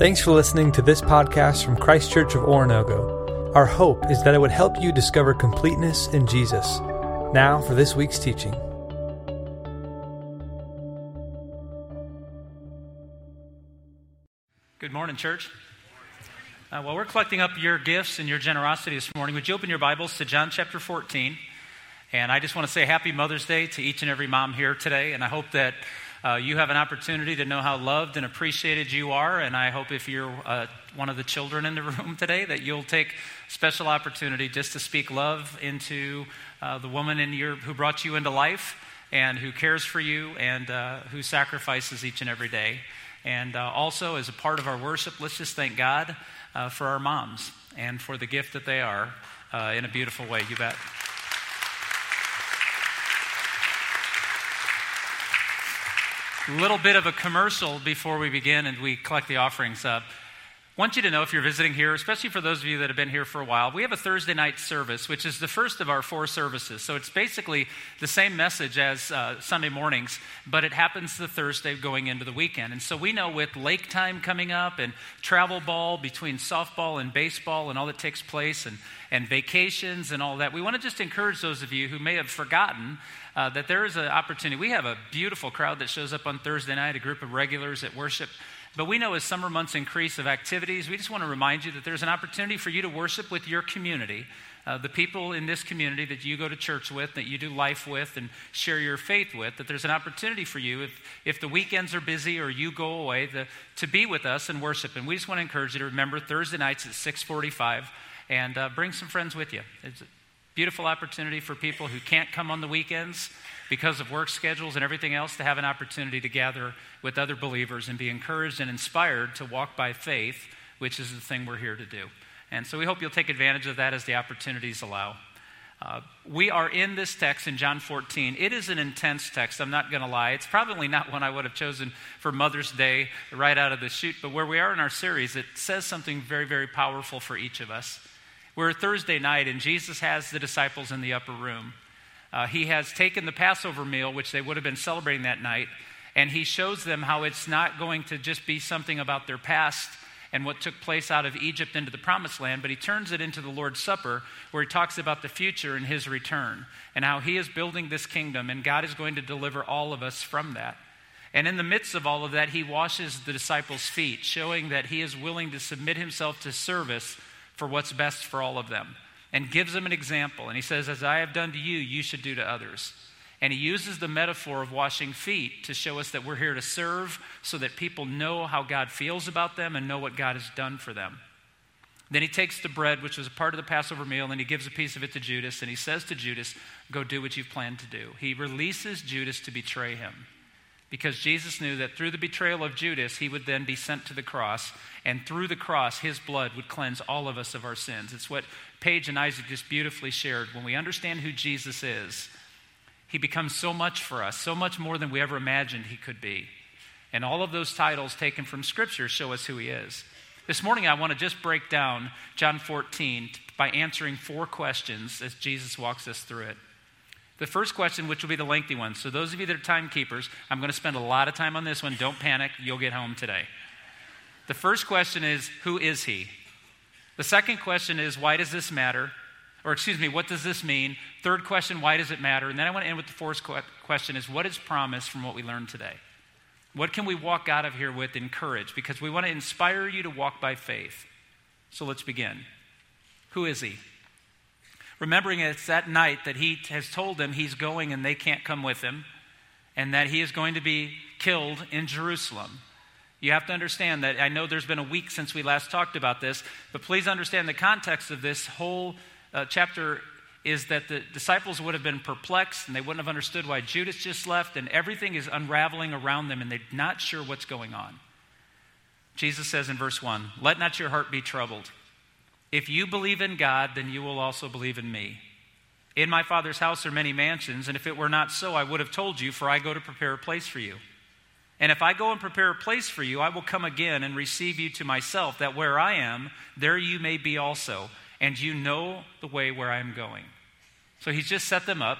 Thanks for listening to this podcast from Christ Church of Oronogo. Our hope is that it would help you discover completeness in Jesus. Now for this week's teaching. Good morning, church. Uh, well, we're collecting up your gifts and your generosity this morning. Would you open your Bibles to John chapter 14? And I just want to say happy Mother's Day to each and every mom here today. And I hope that uh, you have an opportunity to know how loved and appreciated you are. And I hope if you're uh, one of the children in the room today, that you'll take special opportunity just to speak love into uh, the woman in your, who brought you into life and who cares for you and uh, who sacrifices each and every day. And uh, also, as a part of our worship, let's just thank God uh, for our moms and for the gift that they are in a beautiful way. You bet. Little bit of a commercial before we begin and we collect the offerings up. Want you to know if you're visiting here, especially for those of you that have been here for a while, we have a Thursday night service, which is the first of our four services. So it's basically the same message as uh, Sunday mornings, but it happens the Thursday going into the weekend. And so we know with lake time coming up and travel ball between softball and baseball and all that takes place and, and vacations and all that, we want to just encourage those of you who may have forgotten uh, that there is an opportunity. We have a beautiful crowd that shows up on Thursday night, a group of regulars at worship. But we know as summer months increase of activities, we just want to remind you that there's an opportunity for you to worship with your community. Uh, the people in this community that you go to church with, that you do life with, and share your faith with, that there's an opportunity for you, if, if the weekends are busy or you go away, the, to be with us and worship. And we just want to encourage you to remember Thursday nights at 645 and uh, bring some friends with you. It's, Beautiful opportunity for people who can't come on the weekends because of work schedules and everything else to have an opportunity to gather with other believers and be encouraged and inspired to walk by faith, which is the thing we're here to do. And so we hope you'll take advantage of that as the opportunities allow. Uh, we are in this text in John 14. It is an intense text, I'm not going to lie. It's probably not one I would have chosen for Mother's Day right out of the chute, but where we are in our series, it says something very, very powerful for each of us. We're Thursday night, and Jesus has the disciples in the upper room. Uh, he has taken the Passover meal, which they would have been celebrating that night, and he shows them how it's not going to just be something about their past and what took place out of Egypt into the promised land, but he turns it into the Lord's Supper, where he talks about the future and his return and how he is building this kingdom, and God is going to deliver all of us from that. And in the midst of all of that, he washes the disciples' feet, showing that he is willing to submit himself to service for what's best for all of them and gives them an example. And he says, As I have done to you, you should do to others. And he uses the metaphor of washing feet to show us that we're here to serve so that people know how God feels about them and know what God has done for them. Then he takes the bread, which was a part of the Passover meal, and he gives a piece of it to Judas, and he says to Judas, Go do what you've planned to do. He releases Judas to betray him because Jesus knew that through the betrayal of Judas, he would then be sent to the cross, and through the cross, his blood would cleanse all of us of our sins. It's what Paige and Isaac just beautifully shared. When we understand who Jesus is, he becomes so much for us, so much more than we ever imagined he could be. And all of those titles taken from Scripture show us who he is. This morning, I want to just break down John 14 by answering four questions as Jesus walks us through it. The first question, which will be the lengthy one. So, those of you that are timekeepers, I'm going to spend a lot of time on this one. Don't panic, you'll get home today. The first question is Who is he? The second question is Why does this matter? Or, excuse me, what does this mean? Third question, Why does it matter? And then I want to end with the fourth question is What is promised from what we learned today? What can we walk out of here with in courage? Because we want to inspire you to walk by faith. So let's begin. Who is he? Remembering it's that night that he has told them he's going and they can't come with him, and that he is going to be killed in Jerusalem. You have to understand that I know there's been a week since we last talked about this, but please understand the context of this whole uh, chapter is that the disciples would have been perplexed and they wouldn't have understood why Judas just left, and everything is unraveling around them and they're not sure what's going on. Jesus says in verse 1 Let not your heart be troubled. If you believe in God, then you will also believe in me. In my Father's house are many mansions, and if it were not so, I would have told you, for I go to prepare a place for you. And if I go and prepare a place for you, I will come again and receive you to myself, that where I am, there you may be also, and you know the way where I am going. So he's just set them up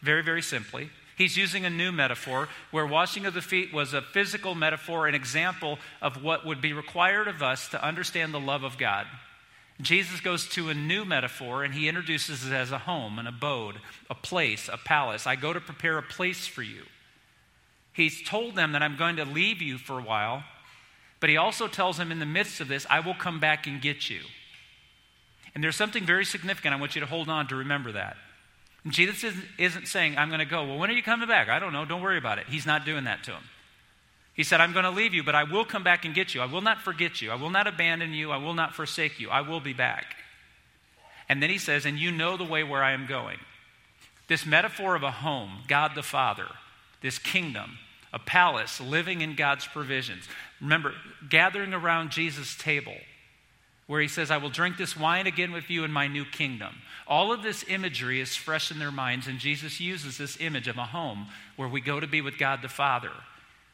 very, very simply. He's using a new metaphor where washing of the feet was a physical metaphor, an example of what would be required of us to understand the love of God. Jesus goes to a new metaphor and he introduces it as a home, an abode, a place, a palace. I go to prepare a place for you. He's told them that I'm going to leave you for a while, but he also tells them in the midst of this, I will come back and get you. And there's something very significant. I want you to hold on to remember that. And Jesus isn't, isn't saying, I'm going to go. Well, when are you coming back? I don't know. Don't worry about it. He's not doing that to him. He said, I'm going to leave you, but I will come back and get you. I will not forget you. I will not abandon you. I will not forsake you. I will be back. And then he says, And you know the way where I am going. This metaphor of a home, God the Father, this kingdom, a palace, living in God's provisions. Remember, gathering around Jesus' table, where he says, I will drink this wine again with you in my new kingdom. All of this imagery is fresh in their minds, and Jesus uses this image of a home where we go to be with God the Father,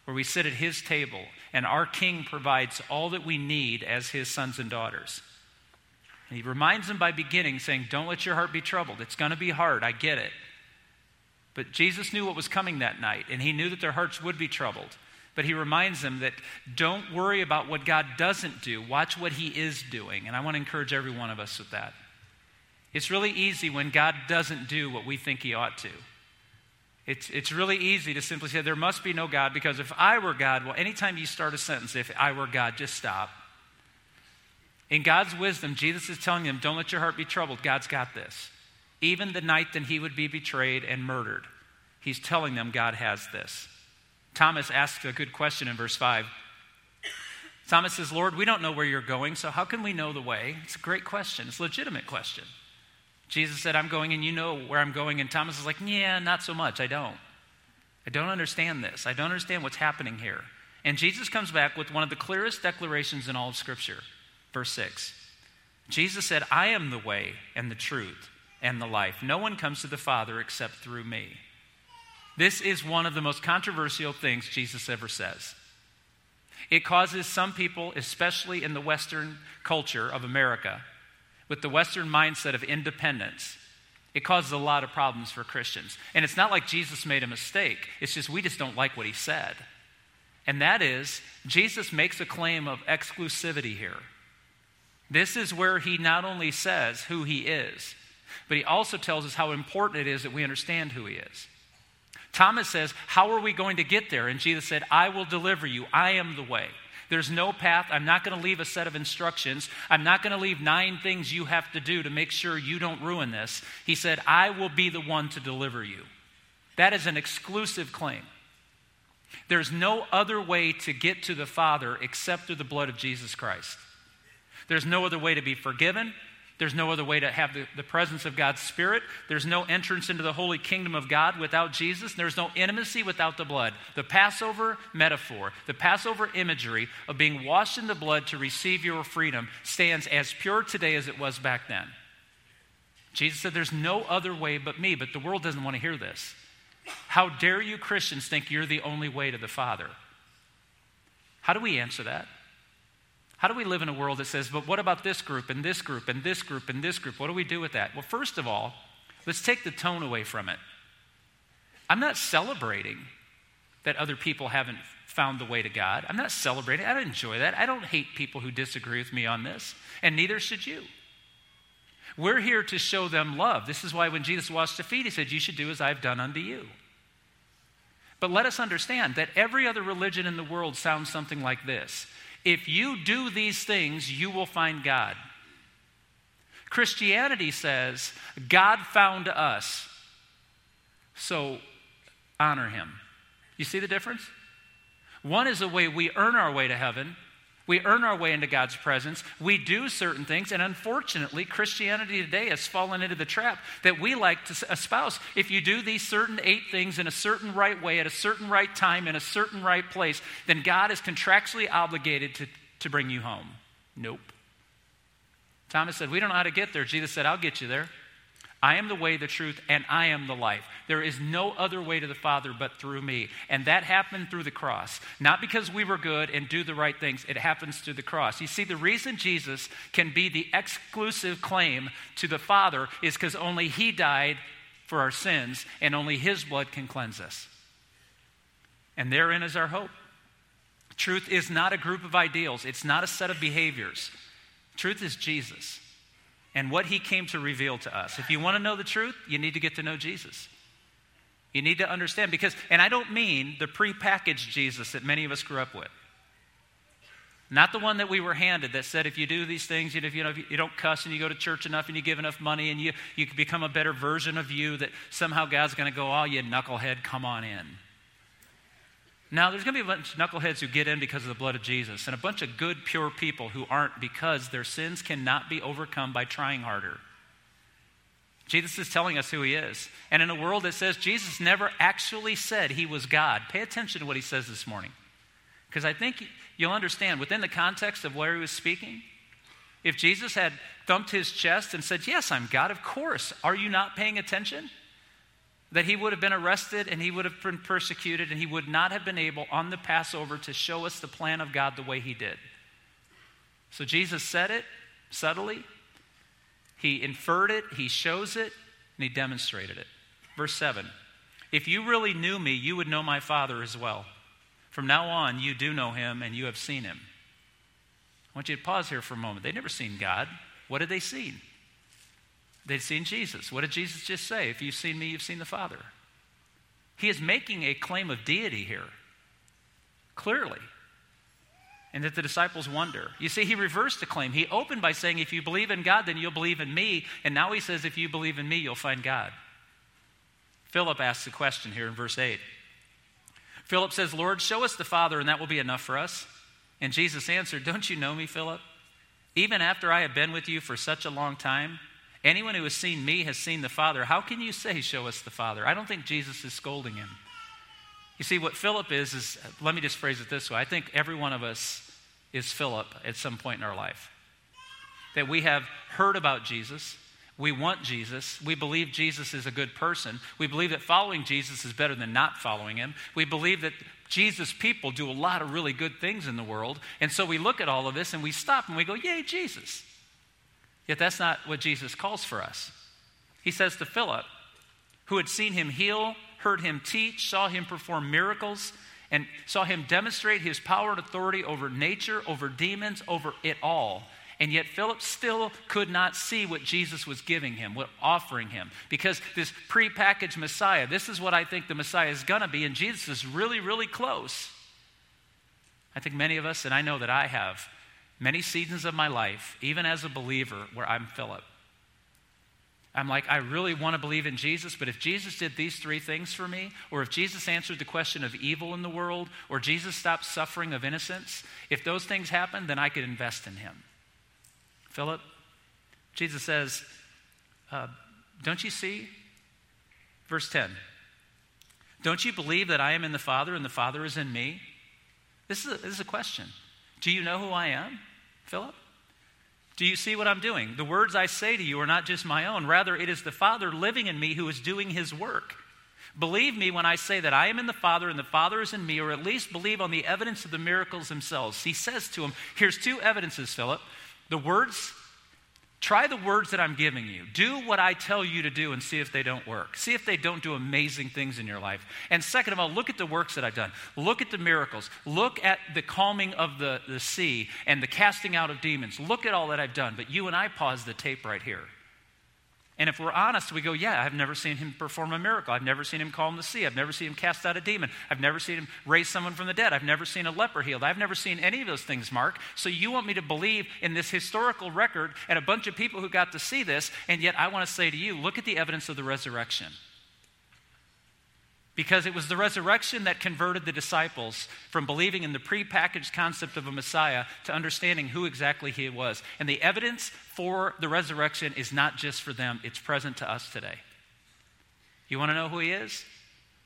where we sit at his table, and our King provides all that we need as his sons and daughters. And he reminds them by beginning, saying, Don't let your heart be troubled. It's going to be hard. I get it. But Jesus knew what was coming that night, and he knew that their hearts would be troubled. But he reminds them that don't worry about what God doesn't do, watch what he is doing. And I want to encourage every one of us with that. It's really easy when God doesn't do what we think he ought to. It's, it's really easy to simply say, there must be no God, because if I were God, well, anytime you start a sentence, if I were God, just stop. In God's wisdom, Jesus is telling them, don't let your heart be troubled. God's got this even the night that he would be betrayed and murdered. He's telling them God has this. Thomas asks a good question in verse 5. Thomas says, Lord, we don't know where you're going, so how can we know the way? It's a great question. It's a legitimate question. Jesus said, I'm going and you know where I'm going. And Thomas is like, Yeah, not so much. I don't. I don't understand this. I don't understand what's happening here. And Jesus comes back with one of the clearest declarations in all of Scripture. Verse 6. Jesus said, I am the way and the truth and the life. No one comes to the Father except through me. This is one of the most controversial things Jesus ever says. It causes some people, especially in the Western culture of America, with the Western mindset of independence, it causes a lot of problems for Christians. And it's not like Jesus made a mistake, it's just we just don't like what he said. And that is, Jesus makes a claim of exclusivity here. This is where he not only says who he is, but he also tells us how important it is that we understand who he is. Thomas says, How are we going to get there? And Jesus said, I will deliver you. I am the way. There's no path. I'm not going to leave a set of instructions. I'm not going to leave nine things you have to do to make sure you don't ruin this. He said, I will be the one to deliver you. That is an exclusive claim. There's no other way to get to the Father except through the blood of Jesus Christ. There's no other way to be forgiven. There's no other way to have the, the presence of God's Spirit. There's no entrance into the holy kingdom of God without Jesus. There's no intimacy without the blood. The Passover metaphor, the Passover imagery of being washed in the blood to receive your freedom stands as pure today as it was back then. Jesus said, There's no other way but me, but the world doesn't want to hear this. How dare you Christians think you're the only way to the Father? How do we answer that? How do we live in a world that says, but what about this group and this group and this group and this group? What do we do with that? Well, first of all, let's take the tone away from it. I'm not celebrating that other people haven't found the way to God. I'm not celebrating. I don't enjoy that. I don't hate people who disagree with me on this, and neither should you. We're here to show them love. This is why when Jesus washed the feet, he said, You should do as I've done unto you. But let us understand that every other religion in the world sounds something like this if you do these things, you will find God. Christianity says, God found us, so honor him. You see the difference? One is a way we earn our way to heaven, we earn our way into God's presence. We do certain things. And unfortunately, Christianity today has fallen into the trap that we like to espouse. If you do these certain eight things in a certain right way, at a certain right time, in a certain right place, then God is contractually obligated to, to bring you home. Nope. Thomas said, We don't know how to get there. Jesus said, I'll get you there. I am the way, the truth, and I am the life. There is no other way to the Father but through me. And that happened through the cross. Not because we were good and do the right things, it happens through the cross. You see, the reason Jesus can be the exclusive claim to the Father is because only He died for our sins, and only His blood can cleanse us. And therein is our hope. Truth is not a group of ideals, it's not a set of behaviors. Truth is Jesus and what He came to reveal to us. If you want to know the truth, you need to get to know Jesus. You need to understand because, and I don't mean the prepackaged Jesus that many of us grew up with. Not the one that we were handed that said, if you do these things, you know, if you, know, if you don't cuss and you go to church enough and you give enough money and you, you become a better version of you, that somehow God's going to go, oh, you knucklehead, come on in. Now, there's going to be a bunch of knuckleheads who get in because of the blood of Jesus, and a bunch of good, pure people who aren't because their sins cannot be overcome by trying harder. Jesus is telling us who he is. And in a world that says Jesus never actually said he was God, pay attention to what he says this morning. Because I think you'll understand within the context of where he was speaking, if Jesus had thumped his chest and said, Yes, I'm God, of course, are you not paying attention? That he would have been arrested and he would have been persecuted and he would not have been able on the Passover to show us the plan of God the way he did. So Jesus said it subtly, he inferred it, he shows it, and he demonstrated it. Verse 7 If you really knew me, you would know my Father as well. From now on, you do know him and you have seen him. I want you to pause here for a moment. They'd never seen God. What had they seen? They'd seen Jesus. What did Jesus just say? If you've seen me, you've seen the Father. He is making a claim of deity here, clearly. And that the disciples wonder. You see, he reversed the claim. He opened by saying, If you believe in God, then you'll believe in me. And now he says, If you believe in me, you'll find God. Philip asks the question here in verse 8. Philip says, Lord, show us the Father, and that will be enough for us. And Jesus answered, Don't you know me, Philip? Even after I have been with you for such a long time, anyone who has seen me has seen the Father. How can you say, Show us the Father? I don't think Jesus is scolding him. You see, what Philip is, is let me just phrase it this way I think every one of us is Philip at some point in our life. That we have heard about Jesus, we want Jesus. We believe Jesus is a good person. We believe that following Jesus is better than not following him. We believe that Jesus people do a lot of really good things in the world. And so we look at all of this and we stop and we go, Yay, Jesus. Yet that's not what Jesus calls for us. He says to Philip, who had seen him heal, heard him teach, saw him perform miracles, and saw him demonstrate his power and authority over nature, over demons, over it all. And yet, Philip still could not see what Jesus was giving him, what offering him, because this prepackaged Messiah, this is what I think the Messiah is going to be, and Jesus is really, really close. I think many of us, and I know that I have, many seasons of my life, even as a believer, where I'm Philip. I'm like, I really want to believe in Jesus, but if Jesus did these three things for me, or if Jesus answered the question of evil in the world, or Jesus stopped suffering of innocents, if those things happen, then I could invest in him. Philip, Jesus says, uh, Don't you see? Verse 10 Don't you believe that I am in the Father and the Father is in me? This is a, this is a question. Do you know who I am, Philip? Do you see what I'm doing? The words I say to you are not just my own. Rather, it is the Father living in me who is doing his work. Believe me when I say that I am in the Father and the Father is in me, or at least believe on the evidence of the miracles themselves. He says to him, Here's two evidences, Philip. The words, try the words that I'm giving you. Do what I tell you to do and see if they don't work. See if they don't do amazing things in your life. And second of all, look at the works that I've done. Look at the miracles. Look at the calming of the, the sea and the casting out of demons. Look at all that I've done. But you and I pause the tape right here. And if we're honest, we go, Yeah, I've never seen him perform a miracle. I've never seen him calm the sea. I've never seen him cast out a demon. I've never seen him raise someone from the dead. I've never seen a leper healed. I've never seen any of those things, Mark. So you want me to believe in this historical record and a bunch of people who got to see this, and yet I want to say to you, look at the evidence of the resurrection because it was the resurrection that converted the disciples from believing in the prepackaged concept of a Messiah to understanding who exactly he was. And the evidence for the resurrection is not just for them, it's present to us today. You want to know who he is?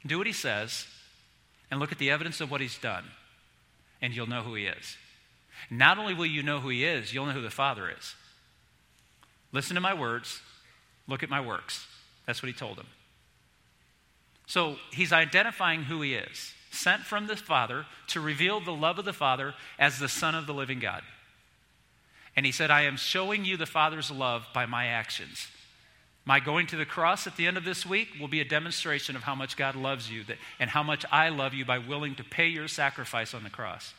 Do what he says and look at the evidence of what he's done, and you'll know who he is. Not only will you know who he is, you'll know who the Father is. Listen to my words, look at my works. That's what he told them. So he's identifying who he is, sent from the Father to reveal the love of the Father as the Son of the living God. And he said, I am showing you the Father's love by my actions. My going to the cross at the end of this week will be a demonstration of how much God loves you that, and how much I love you by willing to pay your sacrifice on the cross.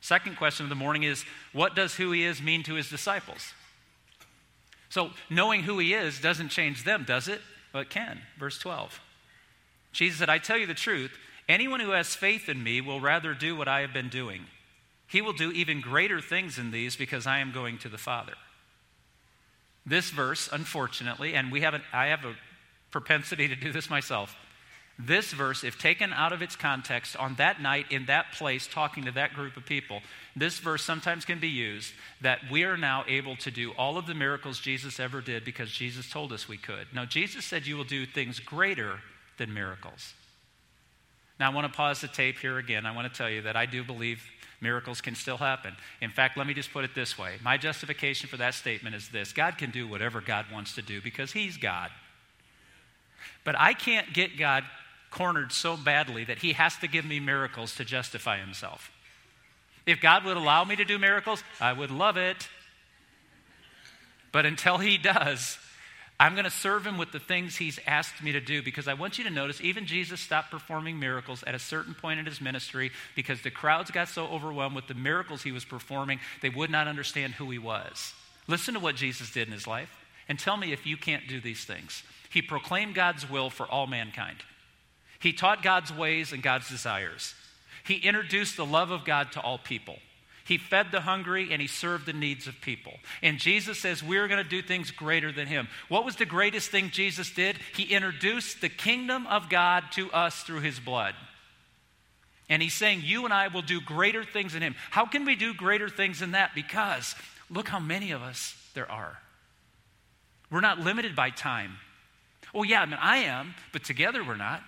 Second question of the morning is what does who he is mean to his disciples? So, knowing who he is doesn't change them, does it? Well, it can. Verse 12. Jesus said, I tell you the truth, anyone who has faith in me will rather do what I have been doing. He will do even greater things than these because I am going to the Father. This verse, unfortunately, and we have an, I have a propensity to do this myself. This verse, if taken out of its context on that night in that place, talking to that group of people, this verse sometimes can be used that we are now able to do all of the miracles Jesus ever did because Jesus told us we could. Now, Jesus said you will do things greater than miracles. Now, I want to pause the tape here again. I want to tell you that I do believe miracles can still happen. In fact, let me just put it this way my justification for that statement is this God can do whatever God wants to do because He's God. But I can't get God cornered so badly that He has to give me miracles to justify Himself. If God would allow me to do miracles, I would love it. But until He does, I'm going to serve him with the things he's asked me to do because I want you to notice even Jesus stopped performing miracles at a certain point in his ministry because the crowds got so overwhelmed with the miracles he was performing, they would not understand who he was. Listen to what Jesus did in his life and tell me if you can't do these things. He proclaimed God's will for all mankind, he taught God's ways and God's desires, he introduced the love of God to all people. He fed the hungry and he served the needs of people. And Jesus says we're going to do things greater than him. What was the greatest thing Jesus did? He introduced the kingdom of God to us through his blood. And he's saying, You and I will do greater things than him. How can we do greater things than that? Because look how many of us there are. We're not limited by time. Oh, yeah, I mean, I am, but together we're not.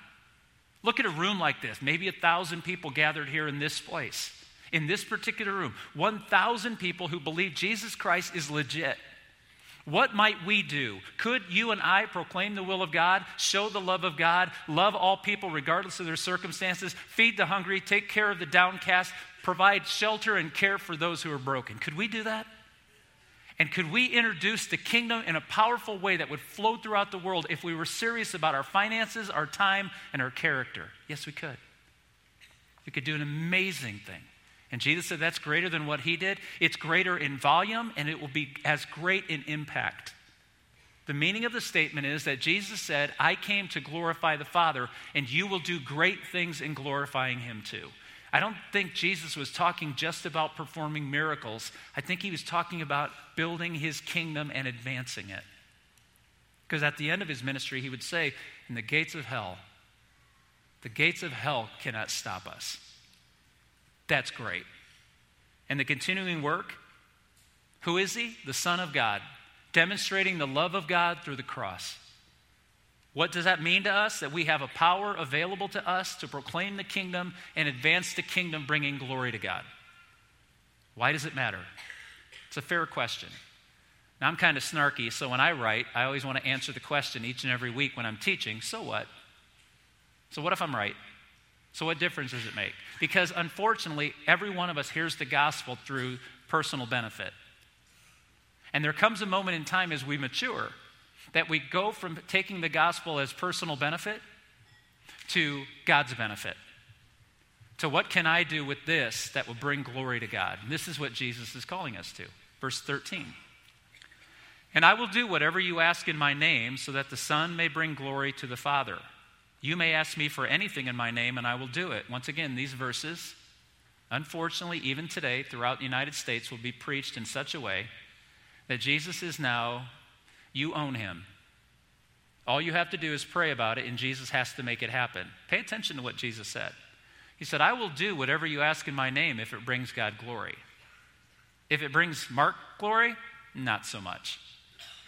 Look at a room like this, maybe a thousand people gathered here in this place in this particular room 1,000 people who believe Jesus Christ is legit. What might we do? Could you and I proclaim the will of God, show the love of God, love all people regardless of their circumstances, feed the hungry, take care of the downcast, provide shelter and care for those who are broken? Could we do that? And could we introduce the kingdom in a powerful way that would flow throughout the world if we were serious about our finances, our time, and our character? Yes, we could. We could do an amazing thing. And Jesus said that's greater than what he did. It's greater in volume and it will be as great in impact. The meaning of the statement is that Jesus said, I came to glorify the Father, and you will do great things in glorifying him too. I don't think Jesus was talking just about performing miracles. I think he was talking about building his kingdom and advancing it. Because at the end of his ministry, he would say, In the gates of hell, the gates of hell cannot stop us. That's great. And the continuing work who is he? The Son of God, demonstrating the love of God through the cross. What does that mean to us? That we have a power available to us to proclaim the kingdom and advance the kingdom, bringing glory to God. Why does it matter? It's a fair question. Now, I'm kind of snarky, so when I write, I always want to answer the question each and every week when I'm teaching so what? So, what if I'm right? So, what difference does it make? Because unfortunately, every one of us hears the gospel through personal benefit. And there comes a moment in time as we mature that we go from taking the gospel as personal benefit to God's benefit. To what can I do with this that will bring glory to God? And this is what Jesus is calling us to. Verse 13. And I will do whatever you ask in my name so that the Son may bring glory to the Father. You may ask me for anything in my name, and I will do it. Once again, these verses, unfortunately, even today, throughout the United States, will be preached in such a way that Jesus is now, you own him. All you have to do is pray about it, and Jesus has to make it happen. Pay attention to what Jesus said. He said, I will do whatever you ask in my name if it brings God glory. If it brings Mark glory, not so much.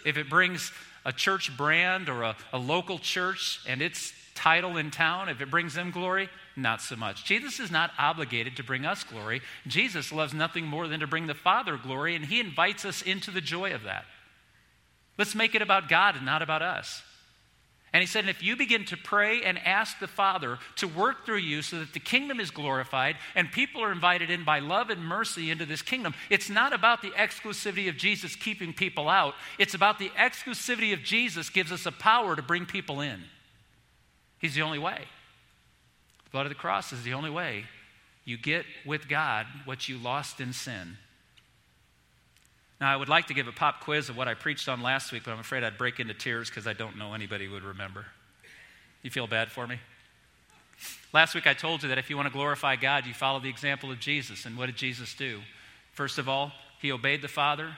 If it brings a church brand or a, a local church and its title in town, if it brings them glory, not so much. Jesus is not obligated to bring us glory. Jesus loves nothing more than to bring the Father glory, and He invites us into the joy of that. Let's make it about God and not about us. And he said, if you begin to pray and ask the Father to work through you so that the kingdom is glorified and people are invited in by love and mercy into this kingdom, it's not about the exclusivity of Jesus keeping people out. It's about the exclusivity of Jesus gives us a power to bring people in. He's the only way. The blood of the cross is the only way you get with God what you lost in sin. Now, I would like to give a pop quiz of what I preached on last week, but I'm afraid I'd break into tears because I don't know anybody would remember. You feel bad for me? Last week I told you that if you want to glorify God, you follow the example of Jesus. And what did Jesus do? First of all, he obeyed the Father,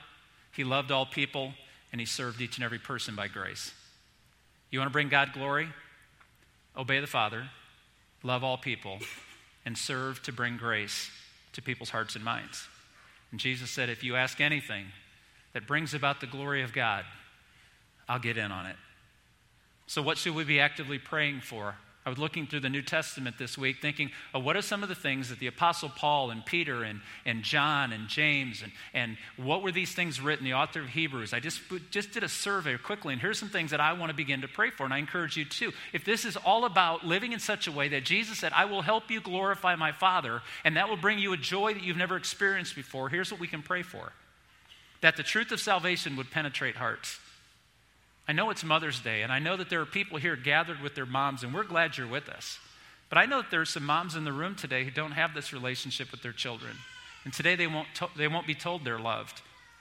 he loved all people, and he served each and every person by grace. You want to bring God glory? Obey the Father, love all people, and serve to bring grace to people's hearts and minds. And Jesus said, If you ask anything that brings about the glory of God, I'll get in on it. So, what should we be actively praying for? I was looking through the New Testament this week thinking, oh, what are some of the things that the Apostle Paul and Peter and, and John and James and, and what were these things written, the author of Hebrews? I just, just did a survey quickly, and here's some things that I want to begin to pray for, and I encourage you too. If this is all about living in such a way that Jesus said, I will help you glorify my Father, and that will bring you a joy that you've never experienced before, here's what we can pray for that the truth of salvation would penetrate hearts I know it's Mother's Day, and I know that there are people here gathered with their moms, and we're glad you're with us. But I know that there are some moms in the room today who don't have this relationship with their children. And today they won't, to- they won't be told they're loved.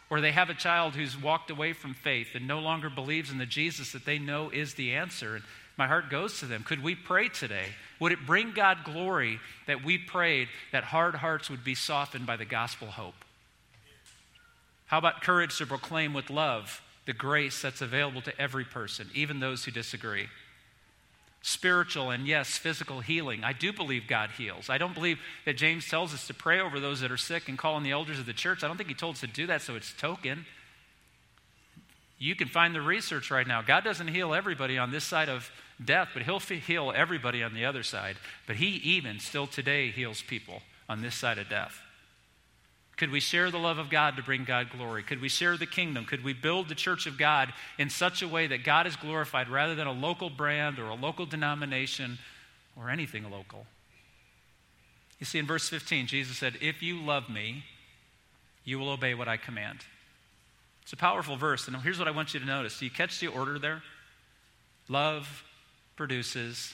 Or they have a child who's walked away from faith and no longer believes in the Jesus that they know is the answer. And my heart goes to them. Could we pray today? Would it bring God glory that we prayed that hard hearts would be softened by the gospel hope? How about courage to proclaim with love the grace that's available to every person, even those who disagree. Spiritual and, yes, physical healing. I do believe God heals. I don't believe that James tells us to pray over those that are sick and call on the elders of the church. I don't think he told us to do that so it's token. You can find the research right now. God doesn't heal everybody on this side of death, but he'll heal everybody on the other side. But he even still today heals people on this side of death. Could we share the love of God to bring God glory? Could we share the kingdom? Could we build the church of God in such a way that God is glorified rather than a local brand or a local denomination or anything local? You see, in verse 15, Jesus said, If you love me, you will obey what I command. It's a powerful verse, and here's what I want you to notice. Do you catch the order there? Love produces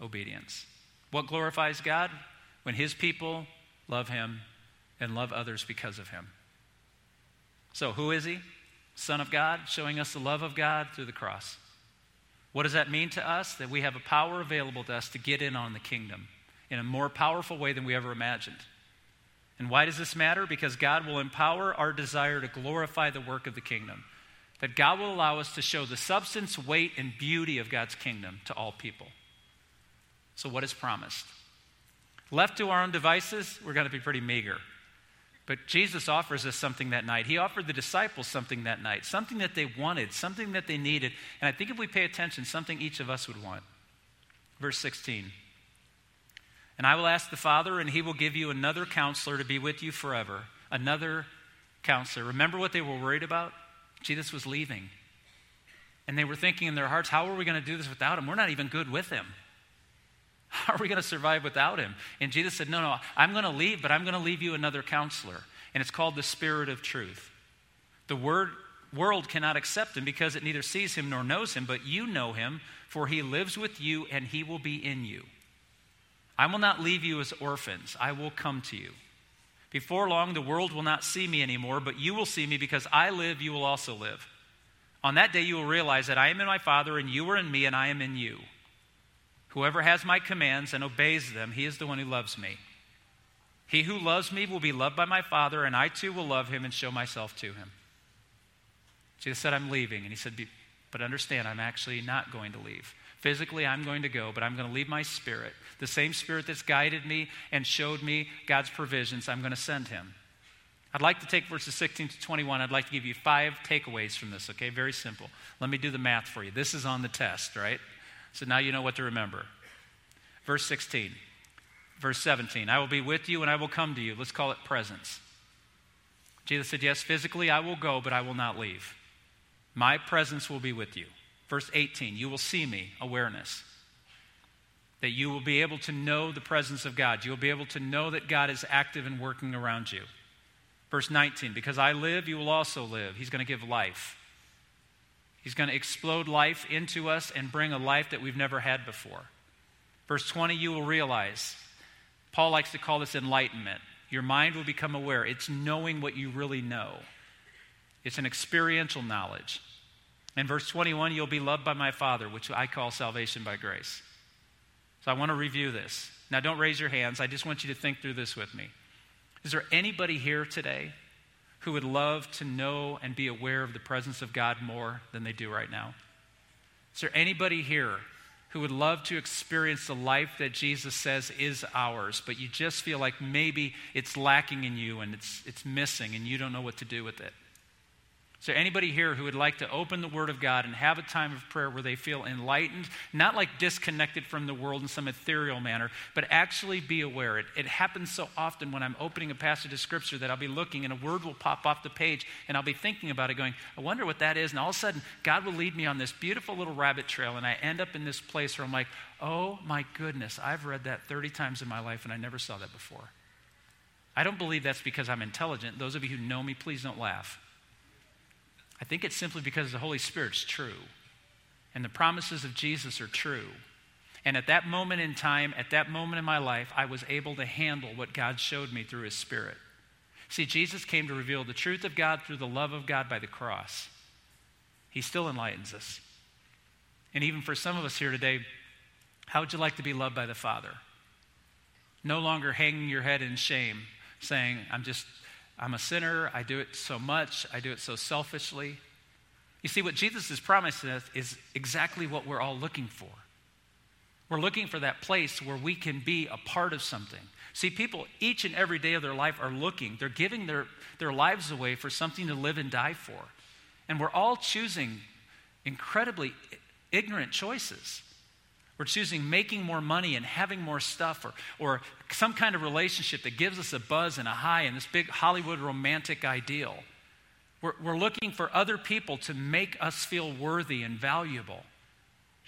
obedience. What glorifies God? When his people love him and love others because of him. So, who is he? Son of God, showing us the love of God through the cross. What does that mean to us? That we have a power available to us to get in on the kingdom in a more powerful way than we ever imagined. And why does this matter? Because God will empower our desire to glorify the work of the kingdom. That God will allow us to show the substance, weight, and beauty of God's kingdom to all people. So, what is promised? Left to our own devices, we're going to be pretty meager. But Jesus offers us something that night. He offered the disciples something that night, something that they wanted, something that they needed. And I think if we pay attention, something each of us would want. Verse 16. And I will ask the Father, and he will give you another counselor to be with you forever. Another counselor. Remember what they were worried about? Jesus was leaving. And they were thinking in their hearts, how are we going to do this without him? We're not even good with him. How are we going to survive without him? And Jesus said, No, no, I'm going to leave, but I'm going to leave you another counselor. And it's called the Spirit of Truth. The word, world cannot accept him because it neither sees him nor knows him, but you know him, for he lives with you and he will be in you. I will not leave you as orphans, I will come to you. Before long, the world will not see me anymore, but you will see me because I live, you will also live. On that day, you will realize that I am in my Father, and you are in me, and I am in you. Whoever has my commands and obeys them, he is the one who loves me. He who loves me will be loved by my Father, and I too will love him and show myself to him. Jesus said, I'm leaving. And he said, But understand, I'm actually not going to leave. Physically, I'm going to go, but I'm going to leave my spirit. The same spirit that's guided me and showed me God's provisions, I'm going to send him. I'd like to take verses 16 to 21. I'd like to give you five takeaways from this, okay? Very simple. Let me do the math for you. This is on the test, right? So now you know what to remember. Verse 16, verse 17 I will be with you and I will come to you. Let's call it presence. Jesus said, Yes, physically I will go, but I will not leave. My presence will be with you. Verse 18, you will see me, awareness. That you will be able to know the presence of God. You'll be able to know that God is active and working around you. Verse 19, because I live, you will also live. He's going to give life. He's going to explode life into us and bring a life that we've never had before. Verse 20, you will realize. Paul likes to call this enlightenment. Your mind will become aware. It's knowing what you really know, it's an experiential knowledge. In verse 21, you'll be loved by my Father, which I call salvation by grace. So I want to review this. Now, don't raise your hands. I just want you to think through this with me. Is there anybody here today who would love to know and be aware of the presence of God more than they do right now? Is there anybody here who would love to experience the life that Jesus says is ours, but you just feel like maybe it's lacking in you and it's, it's missing and you don't know what to do with it? There anybody here who would like to open the Word of God and have a time of prayer where they feel enlightened, not like disconnected from the world in some ethereal manner, but actually be aware? It, it happens so often when I'm opening a passage of Scripture that I'll be looking and a word will pop off the page and I'll be thinking about it, going, I wonder what that is. And all of a sudden, God will lead me on this beautiful little rabbit trail, and I end up in this place where I'm like, oh my goodness, I've read that 30 times in my life and I never saw that before. I don't believe that's because I'm intelligent. Those of you who know me, please don't laugh. I think it's simply because the Holy Spirit's true and the promises of Jesus are true. And at that moment in time, at that moment in my life, I was able to handle what God showed me through His Spirit. See, Jesus came to reveal the truth of God through the love of God by the cross. He still enlightens us. And even for some of us here today, how would you like to be loved by the Father? No longer hanging your head in shame, saying, I'm just I'm a sinner. I do it so much. I do it so selfishly. You see, what Jesus is promising us is exactly what we're all looking for. We're looking for that place where we can be a part of something. See, people each and every day of their life are looking, they're giving their, their lives away for something to live and die for. And we're all choosing incredibly ignorant choices. We're choosing making more money and having more stuff or, or some kind of relationship that gives us a buzz and a high and this big Hollywood romantic ideal. We're, we're looking for other people to make us feel worthy and valuable.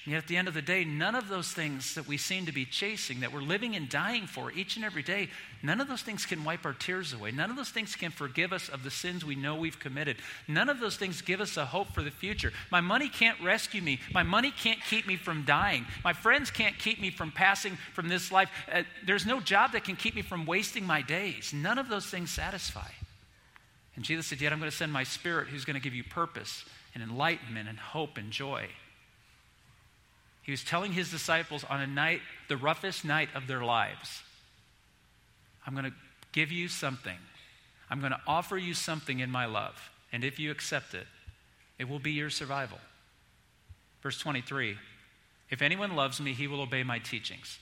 And yet, at the end of the day, none of those things that we seem to be chasing, that we're living and dying for each and every day, none of those things can wipe our tears away. None of those things can forgive us of the sins we know we've committed. None of those things give us a hope for the future. My money can't rescue me. My money can't keep me from dying. My friends can't keep me from passing from this life. Uh, there's no job that can keep me from wasting my days. None of those things satisfy. And Jesus said, Yet I'm going to send my spirit who's going to give you purpose and enlightenment and hope and joy. He was telling his disciples on a night, the roughest night of their lives, I'm going to give you something. I'm going to offer you something in my love. And if you accept it, it will be your survival. Verse 23 If anyone loves me, he will obey my teachings.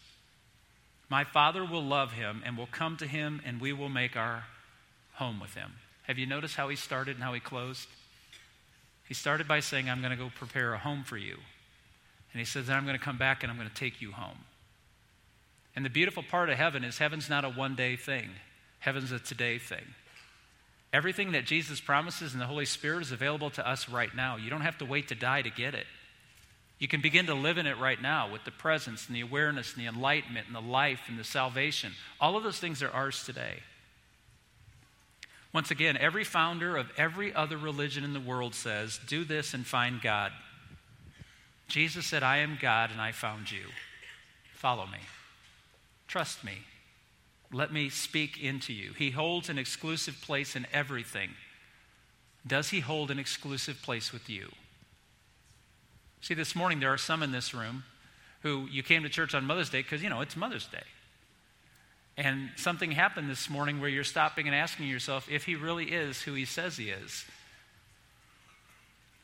My Father will love him and will come to him, and we will make our home with him. Have you noticed how he started and how he closed? He started by saying, I'm going to go prepare a home for you. And he says, Then I'm going to come back and I'm going to take you home. And the beautiful part of heaven is heaven's not a one day thing, heaven's a today thing. Everything that Jesus promises in the Holy Spirit is available to us right now. You don't have to wait to die to get it. You can begin to live in it right now with the presence and the awareness and the enlightenment and the life and the salvation. All of those things are ours today. Once again, every founder of every other religion in the world says, do this and find God. Jesus said, I am God and I found you. Follow me. Trust me. Let me speak into you. He holds an exclusive place in everything. Does he hold an exclusive place with you? See, this morning there are some in this room who you came to church on Mother's Day because, you know, it's Mother's Day. And something happened this morning where you're stopping and asking yourself if he really is who he says he is.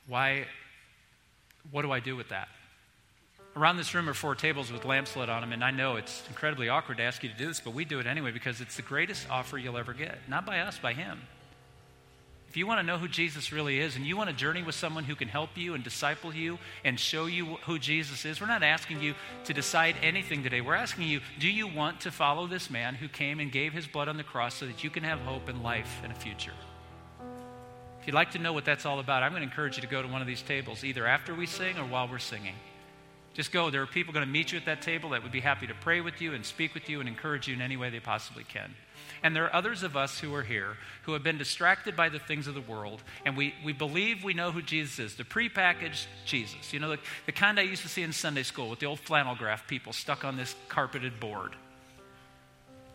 Why what do I do with that? Around this room are four tables with lamps lit on them, and I know it's incredibly awkward to ask you to do this, but we do it anyway because it's the greatest offer you'll ever get. Not by us, by Him. If you want to know who Jesus really is and you want to journey with someone who can help you and disciple you and show you who Jesus is, we're not asking you to decide anything today. We're asking you, do you want to follow this man who came and gave his blood on the cross so that you can have hope and life and a future? If you'd like to know what that's all about, I'm going to encourage you to go to one of these tables, either after we sing or while we're singing. Just go. There are people going to meet you at that table that would be happy to pray with you and speak with you and encourage you in any way they possibly can. And there are others of us who are here who have been distracted by the things of the world, and we, we believe we know who Jesus is the prepackaged Jesus. You know, the, the kind I used to see in Sunday school with the old flannel graph people stuck on this carpeted board.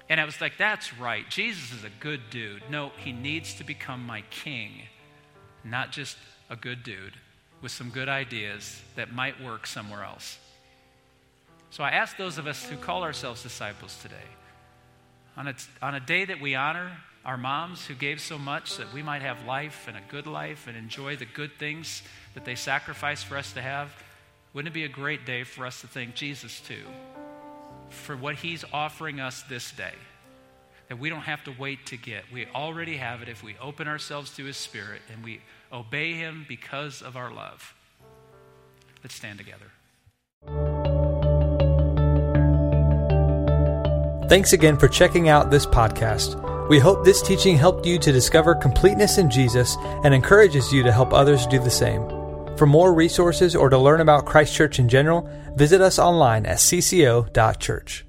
And I was like, that's right. Jesus is a good dude. No, he needs to become my king, not just a good dude with some good ideas that might work somewhere else. So I ask those of us who call ourselves disciples today, on a, on a day that we honor our moms who gave so much that we might have life and a good life and enjoy the good things that they sacrificed for us to have, wouldn't it be a great day for us to thank Jesus too for what he's offering us this day? That we don't have to wait to get. We already have it if we open ourselves to his spirit and we obey him because of our love. Let's stand together. Thanks again for checking out this podcast. We hope this teaching helped you to discover completeness in Jesus and encourages you to help others do the same. For more resources or to learn about Christ Church in general, visit us online at cco.church.